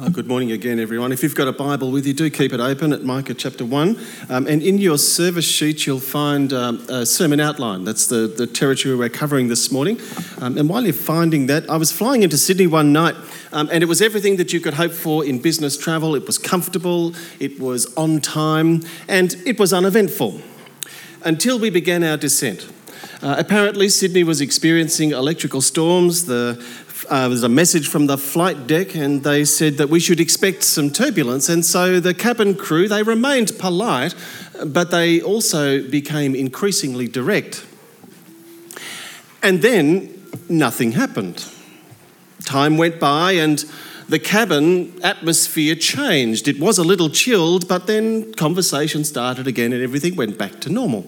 Uh, good morning again, everyone. If you've got a Bible with you, do keep it open at Micah chapter 1. Um, and in your service sheet, you'll find um, a sermon outline. That's the, the territory we're covering this morning. Um, and while you're finding that, I was flying into Sydney one night, um, and it was everything that you could hope for in business travel. It was comfortable, it was on time, and it was uneventful until we began our descent. Uh, apparently, Sydney was experiencing electrical storms. The uh, there was a message from the flight deck, and they said that we should expect some turbulence. And so the cabin crew they remained polite, but they also became increasingly direct. And then nothing happened. Time went by, and the cabin atmosphere changed. It was a little chilled, but then conversation started again, and everything went back to normal.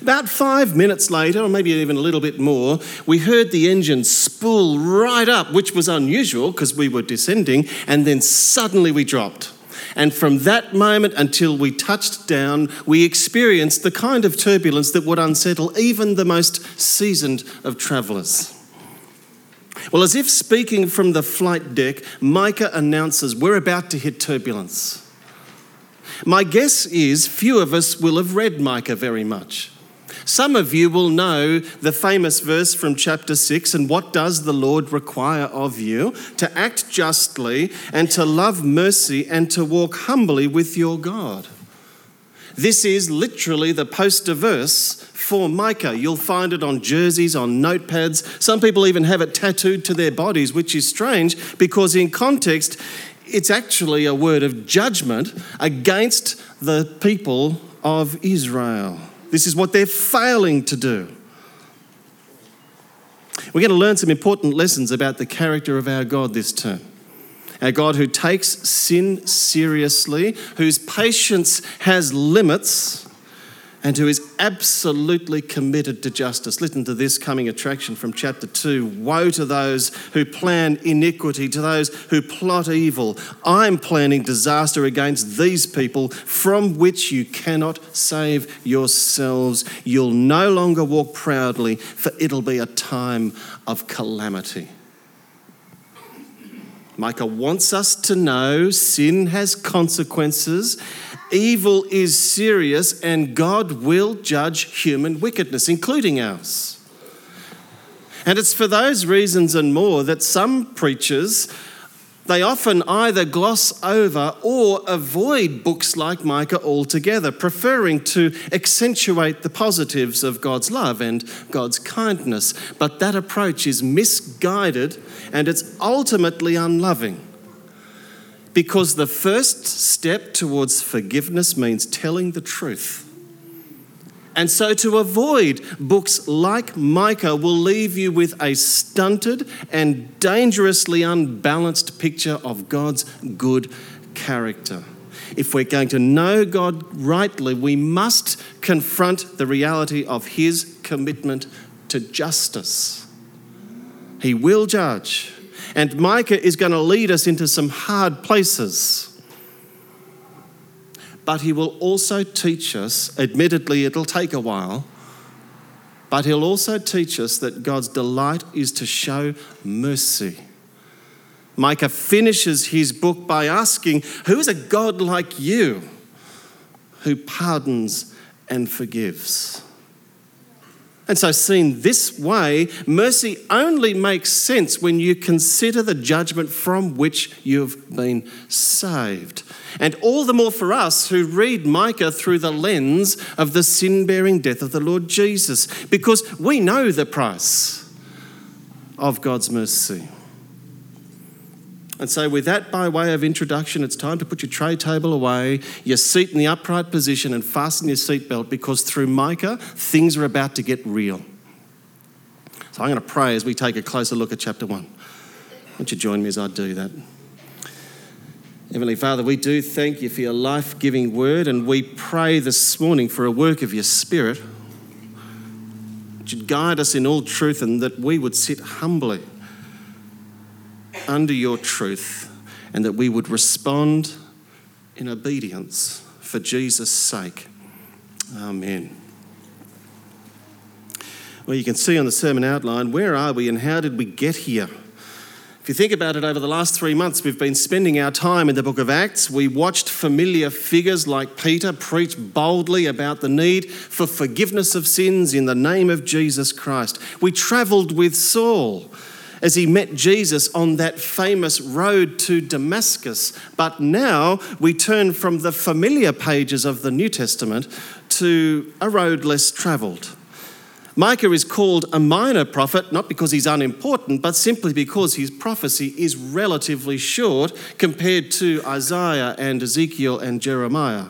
About five minutes later, or maybe even a little bit more, we heard the engine spool right up, which was unusual because we were descending, and then suddenly we dropped. And from that moment until we touched down, we experienced the kind of turbulence that would unsettle even the most seasoned of travellers. Well, as if speaking from the flight deck, Micah announces we're about to hit turbulence. My guess is few of us will have read Micah very much. Some of you will know the famous verse from chapter 6 and what does the Lord require of you? To act justly and to love mercy and to walk humbly with your God. This is literally the poster verse for Micah. You'll find it on jerseys, on notepads. Some people even have it tattooed to their bodies, which is strange because, in context, it's actually a word of judgment against the people of Israel. This is what they're failing to do. We're going to learn some important lessons about the character of our God this term. Our God who takes sin seriously, whose patience has limits and who is absolutely committed to justice. Listen to this coming attraction from chapter 2. Woe to those who plan iniquity, to those who plot evil. I'm planning disaster against these people from which you cannot save yourselves. You'll no longer walk proudly, for it'll be a time of calamity. Micah wants us to know sin has consequences evil is serious and God will judge human wickedness, including ours. And it's for those reasons and more that some preachers they often either gloss over or avoid books like Micah altogether, preferring to accentuate the positives of God's love and God's kindness. But that approach is misguided and it's ultimately unloving. Because the first step towards forgiveness means telling the truth. And so, to avoid books like Micah will leave you with a stunted and dangerously unbalanced picture of God's good character. If we're going to know God rightly, we must confront the reality of His commitment to justice. He will judge, and Micah is going to lead us into some hard places. But he will also teach us, admittedly, it'll take a while, but he'll also teach us that God's delight is to show mercy. Micah finishes his book by asking, Who is a God like you who pardons and forgives? And so, seen this way, mercy only makes sense when you consider the judgment from which you've been saved. And all the more for us who read Micah through the lens of the sin bearing death of the Lord Jesus, because we know the price of God's mercy. And so, with that by way of introduction, it's time to put your tray table away, your seat in the upright position, and fasten your seatbelt because through Micah, things are about to get real. So, I'm going to pray as we take a closer look at chapter 1. Won't you join me as I do that? Heavenly Father, we do thank you for your life giving word, and we pray this morning for a work of your Spirit which would guide us in all truth and that we would sit humbly under your truth and that we would respond in obedience for Jesus' sake. Amen. Well, you can see on the sermon outline where are we and how did we get here? If you think about it, over the last three months, we've been spending our time in the book of Acts. We watched familiar figures like Peter preach boldly about the need for forgiveness of sins in the name of Jesus Christ. We travelled with Saul as he met Jesus on that famous road to Damascus. But now we turn from the familiar pages of the New Testament to a road less travelled. Micah is called a minor prophet, not because he's unimportant, but simply because his prophecy is relatively short compared to Isaiah and Ezekiel and Jeremiah.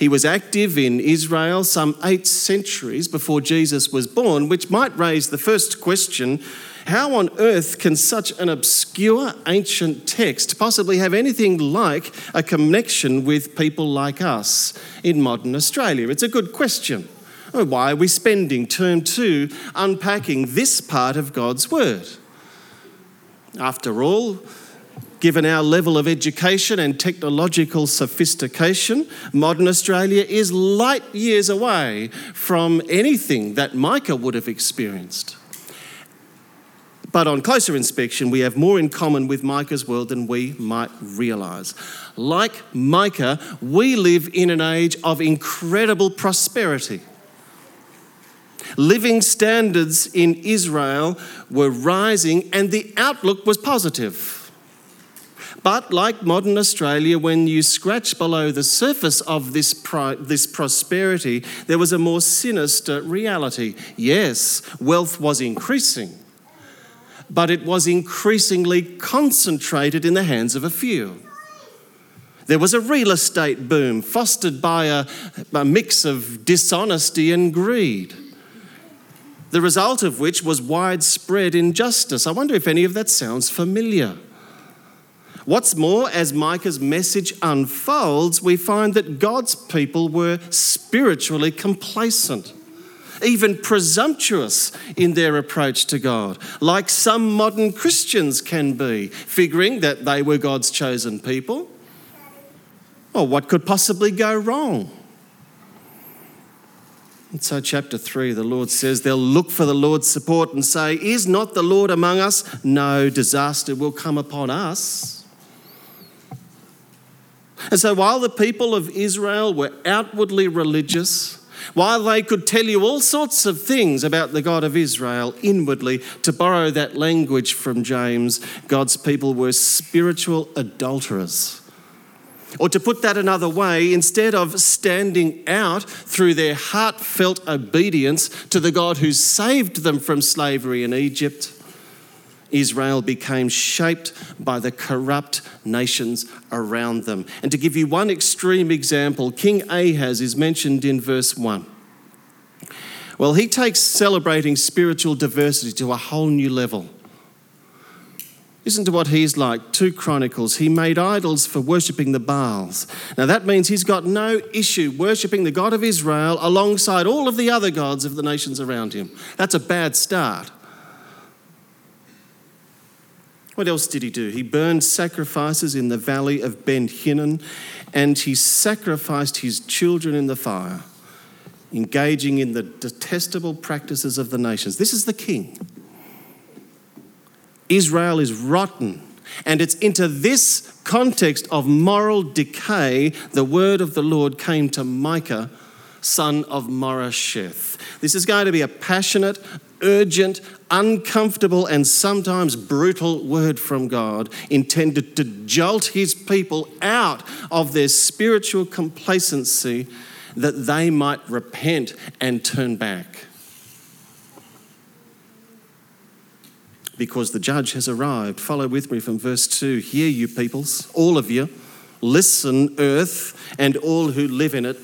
He was active in Israel some eight centuries before Jesus was born, which might raise the first question how on earth can such an obscure ancient text possibly have anything like a connection with people like us in modern Australia? It's a good question. Oh, why are we spending term two unpacking this part of God's Word? After all, given our level of education and technological sophistication, modern Australia is light years away from anything that Micah would have experienced. But on closer inspection, we have more in common with Micah's world than we might realise. Like Micah, we live in an age of incredible prosperity. Living standards in Israel were rising and the outlook was positive. But like modern Australia, when you scratch below the surface of this, this prosperity, there was a more sinister reality. Yes, wealth was increasing, but it was increasingly concentrated in the hands of a few. There was a real estate boom fostered by a, a mix of dishonesty and greed the result of which was widespread injustice. I wonder if any of that sounds familiar. What's more, as Micah's message unfolds, we find that God's people were spiritually complacent, even presumptuous in their approach to God, like some modern Christians can be, figuring that they were God's chosen people. Well, what could possibly go wrong? And so, chapter 3, the Lord says they'll look for the Lord's support and say, Is not the Lord among us? No disaster will come upon us. And so, while the people of Israel were outwardly religious, while they could tell you all sorts of things about the God of Israel inwardly, to borrow that language from James, God's people were spiritual adulterers. Or to put that another way, instead of standing out through their heartfelt obedience to the God who saved them from slavery in Egypt, Israel became shaped by the corrupt nations around them. And to give you one extreme example, King Ahaz is mentioned in verse 1. Well, he takes celebrating spiritual diversity to a whole new level. Listen to what he's like. 2 Chronicles. He made idols for worshipping the Baals. Now that means he's got no issue worshipping the God of Israel alongside all of the other gods of the nations around him. That's a bad start. What else did he do? He burned sacrifices in the valley of Ben Hinnom and he sacrificed his children in the fire, engaging in the detestable practices of the nations. This is the king. Israel is rotten. And it's into this context of moral decay the word of the Lord came to Micah, son of Moresheth. This is going to be a passionate, urgent, uncomfortable, and sometimes brutal word from God intended to jolt his people out of their spiritual complacency that they might repent and turn back. because the judge has arrived. Follow with me from verse 2. Hear, you peoples, all of you, listen, earth, and all who live in it,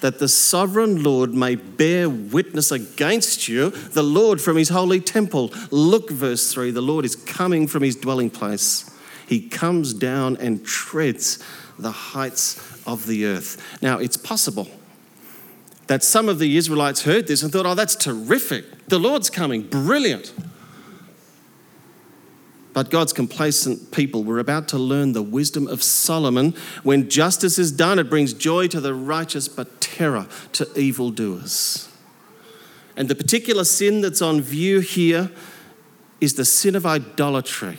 that the sovereign Lord may bear witness against you, the Lord from his holy temple. Look, verse 3 the Lord is coming from his dwelling place. He comes down and treads the heights of the earth. Now, it's possible that some of the Israelites heard this and thought, oh, that's terrific. The Lord's coming, brilliant. But God's complacent people were about to learn the wisdom of Solomon. When justice is done, it brings joy to the righteous, but terror to evildoers. And the particular sin that's on view here is the sin of idolatry.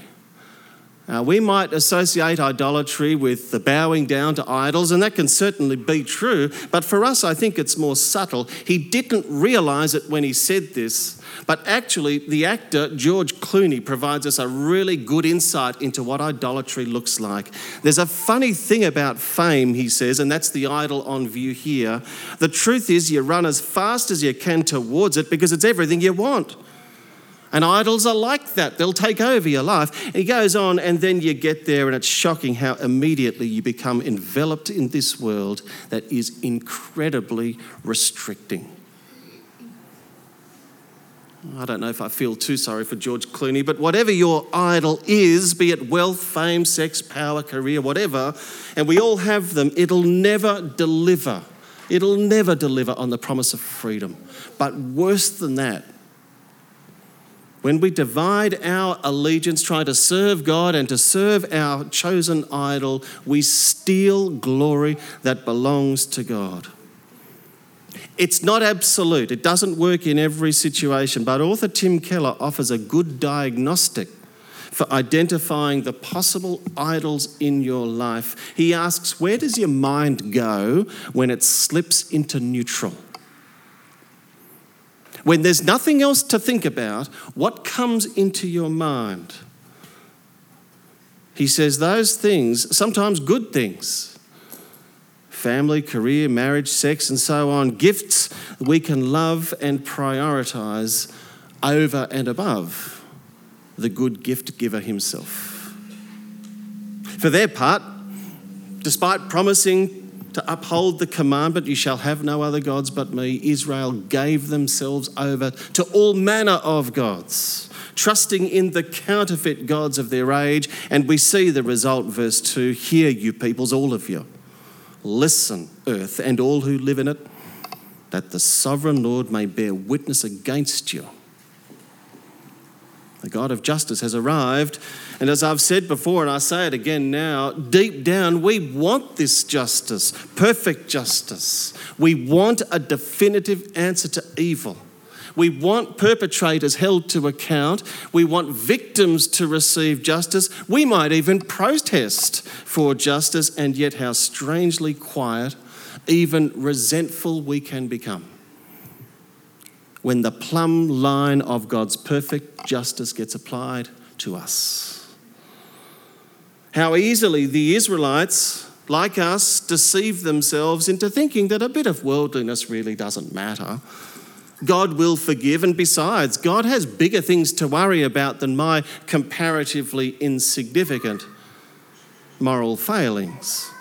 Uh, we might associate idolatry with the bowing down to idols, and that can certainly be true, but for us, I think it's more subtle. He didn't realize it when he said this, but actually, the actor George Clooney provides us a really good insight into what idolatry looks like. There's a funny thing about fame, he says, and that's the idol on view here. The truth is, you run as fast as you can towards it because it's everything you want. And idols are like that. They'll take over your life. And he goes on, and then you get there, and it's shocking how immediately you become enveloped in this world that is incredibly restricting. I don't know if I feel too sorry for George Clooney, but whatever your idol is, be it wealth, fame, sex, power, career, whatever, and we all have them, it'll never deliver. It'll never deliver on the promise of freedom. But worse than that, when we divide our allegiance, trying to serve God and to serve our chosen idol, we steal glory that belongs to God. It's not absolute, it doesn't work in every situation, but author Tim Keller offers a good diagnostic for identifying the possible idols in your life. He asks, Where does your mind go when it slips into neutral? When there's nothing else to think about, what comes into your mind? He says those things, sometimes good things, family, career, marriage, sex, and so on, gifts we can love and prioritize over and above the good gift giver himself. For their part, despite promising to uphold the commandment, You shall have no other gods but me, Israel gave themselves over to all manner of gods, trusting in the counterfeit gods of their age. And we see the result, verse 2 Hear, you peoples, all of you. Listen, earth, and all who live in it, that the sovereign Lord may bear witness against you the God of justice has arrived. And as I've said before, and I say it again now, deep down, we want this justice, perfect justice. We want a definitive answer to evil. We want perpetrators held to account. We want victims to receive justice. We might even protest for justice, and yet, how strangely quiet, even resentful we can become when the plumb line of God's perfect justice gets applied to us. How easily the Israelites, like us, deceive themselves into thinking that a bit of worldliness really doesn't matter. God will forgive, and besides, God has bigger things to worry about than my comparatively insignificant moral failings.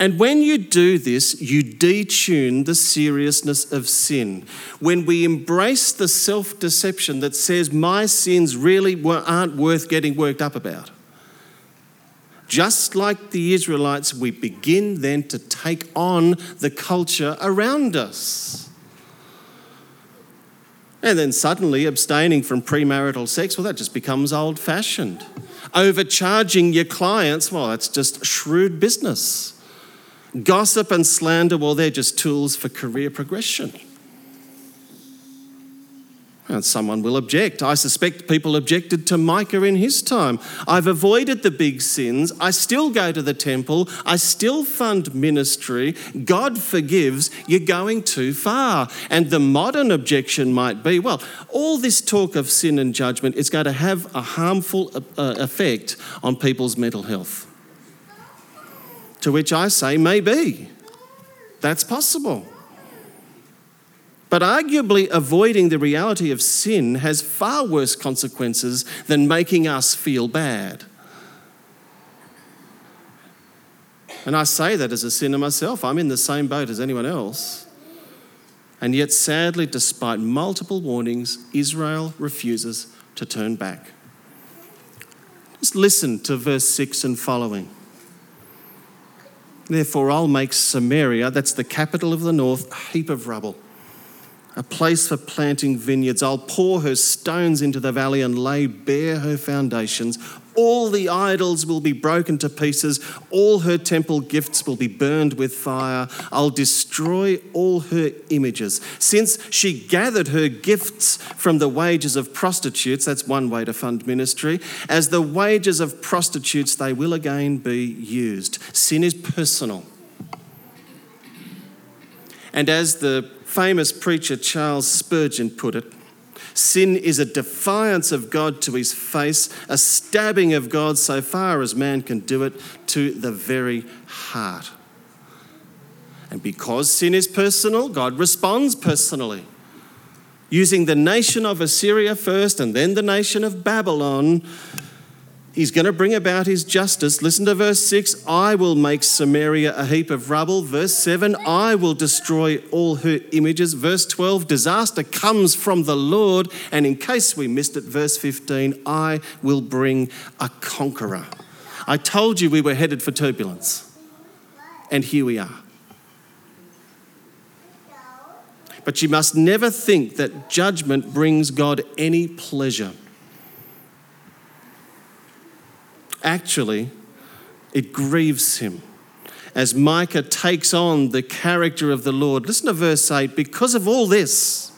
And when you do this, you detune the seriousness of sin. When we embrace the self deception that says my sins really aren't worth getting worked up about, just like the Israelites, we begin then to take on the culture around us. And then suddenly abstaining from premarital sex, well, that just becomes old fashioned. Overcharging your clients, well, that's just shrewd business. Gossip and slander, well, they're just tools for career progression. And someone will object. I suspect people objected to Micah in his time. I've avoided the big sins. I still go to the temple. I still fund ministry. God forgives. You're going too far. And the modern objection might be well, all this talk of sin and judgment is going to have a harmful uh, effect on people's mental health. To which I say, maybe. That's possible. But arguably, avoiding the reality of sin has far worse consequences than making us feel bad. And I say that as a sinner myself. I'm in the same boat as anyone else. And yet, sadly, despite multiple warnings, Israel refuses to turn back. Just listen to verse 6 and following. Therefore, I'll make Samaria, that's the capital of the north, a heap of rubble a place for planting vineyards. I'll pour her stones into the valley and lay bare her foundations. All the idols will be broken to pieces. All her temple gifts will be burned with fire. I'll destroy all her images. Since she gathered her gifts from the wages of prostitutes, that's one way to fund ministry, as the wages of prostitutes, they will again be used. Sin is personal. And as the famous preacher Charles Spurgeon put it, Sin is a defiance of God to his face, a stabbing of God so far as man can do it to the very heart. And because sin is personal, God responds personally. Using the nation of Assyria first and then the nation of Babylon He's going to bring about his justice. Listen to verse 6 I will make Samaria a heap of rubble. Verse 7 I will destroy all her images. Verse 12 disaster comes from the Lord. And in case we missed it, verse 15 I will bring a conqueror. I told you we were headed for turbulence. And here we are. But you must never think that judgment brings God any pleasure. Actually, it grieves him. As Micah takes on the character of the Lord, listen to verse 8 because of all this,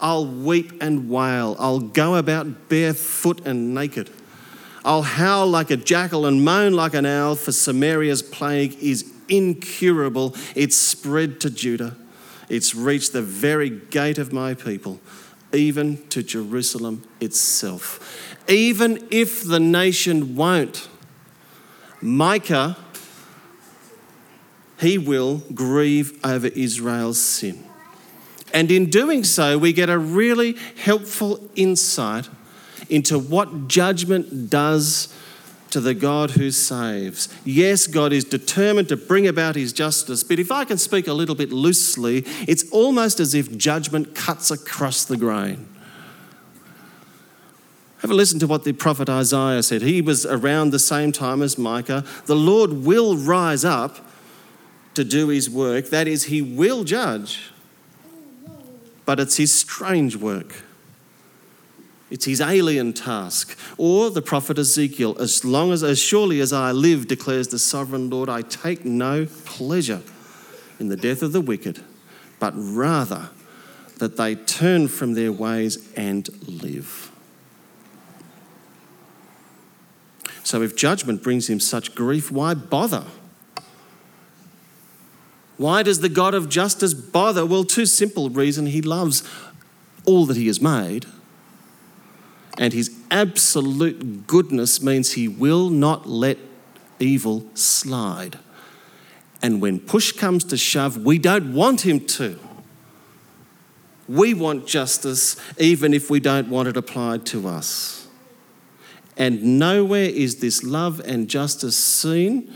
I'll weep and wail. I'll go about barefoot and naked. I'll howl like a jackal and moan like an owl, for Samaria's plague is incurable. It's spread to Judah, it's reached the very gate of my people, even to Jerusalem itself even if the nation won't. Micah, he will grieve over Israel's sin. And in doing so, we get a really helpful insight into what judgment does to the God who saves. Yes, God is determined to bring about his justice, but if I can speak a little bit loosely, it's almost as if judgment cuts across the grain. Have a listen to what the prophet Isaiah said. He was around the same time as Micah. The Lord will rise up to do his work. That is, he will judge, but it's his strange work. It's his alien task. Or the prophet Ezekiel, as long as, as surely as I live, declares the sovereign Lord, I take no pleasure in the death of the wicked, but rather that they turn from their ways and live. So if judgment brings him such grief, why bother? Why does the God of justice bother? Well, two simple reasons. He loves all that he has made, and his absolute goodness means he will not let evil slide. And when push comes to shove, we don't want him to. We want justice even if we don't want it applied to us. And nowhere is this love and justice seen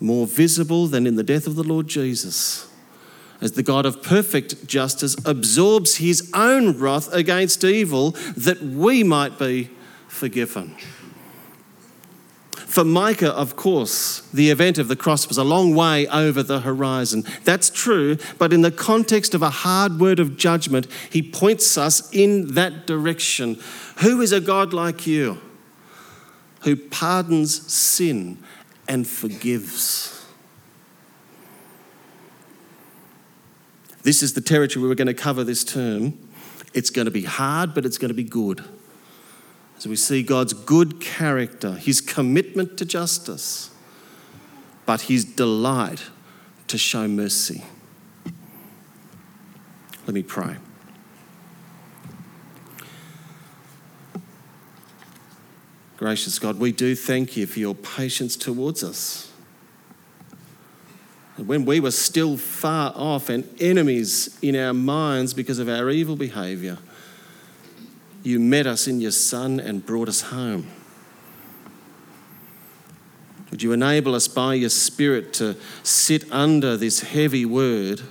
more visible than in the death of the Lord Jesus. As the God of perfect justice absorbs his own wrath against evil that we might be forgiven. For Micah, of course, the event of the cross was a long way over the horizon. That's true, but in the context of a hard word of judgment, he points us in that direction. Who is a God like you who pardons sin and forgives? This is the territory we're going to cover this term. It's going to be hard, but it's going to be good. So we see God's good character, his commitment to justice, but his delight to show mercy. Let me pray. Gracious God, we do thank you for your patience towards us. When we were still far off and enemies in our minds because of our evil behaviour, you met us in your Son and brought us home. Would you enable us by your Spirit to sit under this heavy word,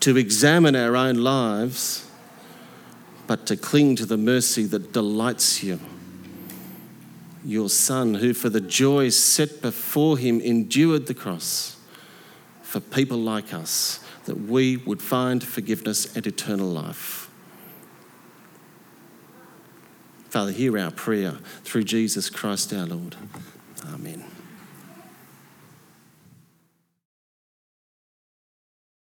to examine our own lives, but to cling to the mercy that delights you? Your Son, who for the joy set before him endured the cross for people like us, that we would find forgiveness and eternal life. Father, hear our prayer through Jesus Christ our Lord. Amen.